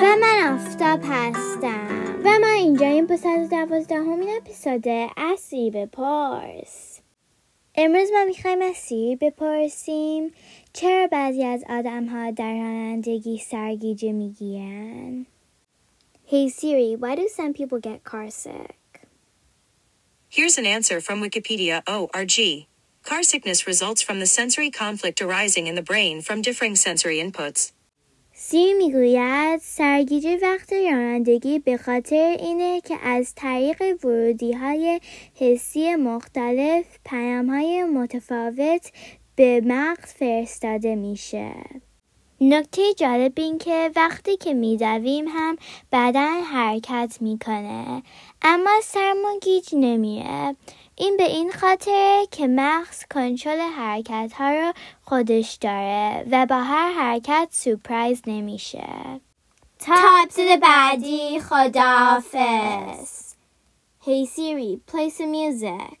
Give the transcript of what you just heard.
آفتاب هستم و من آفتاب هستم و ما اینجا این به صد دوازده همین اپیزود اصلی بپرس امروز ما میخوایم از سیری بپرسیم چرا بعضی از آدم ها در رانندگی سرگیجه میگیرن Hey Siri, why do some people get car sick? Here's an answer from Wikipedia ORG. Car sickness results from the sensory conflict arising in the brain from differing sensory inputs. سی می‌گوید سرگیجه وقت رانندگی به خاطر اینه که از طریق ورودی های حسی مختلف پیام های متفاوت به مغز فرستاده میشه. نکته جالب این که وقتی که میدویم هم بدن حرکت می‌کنه اما سرمون گیج نمیره. این به این خاطر که مغز کنترل حرکت ها رو خودش داره و با هر حرکت سپرایز نمیشه. تا اپیزود بعدی خداحافظ. Hey Siri, play some music.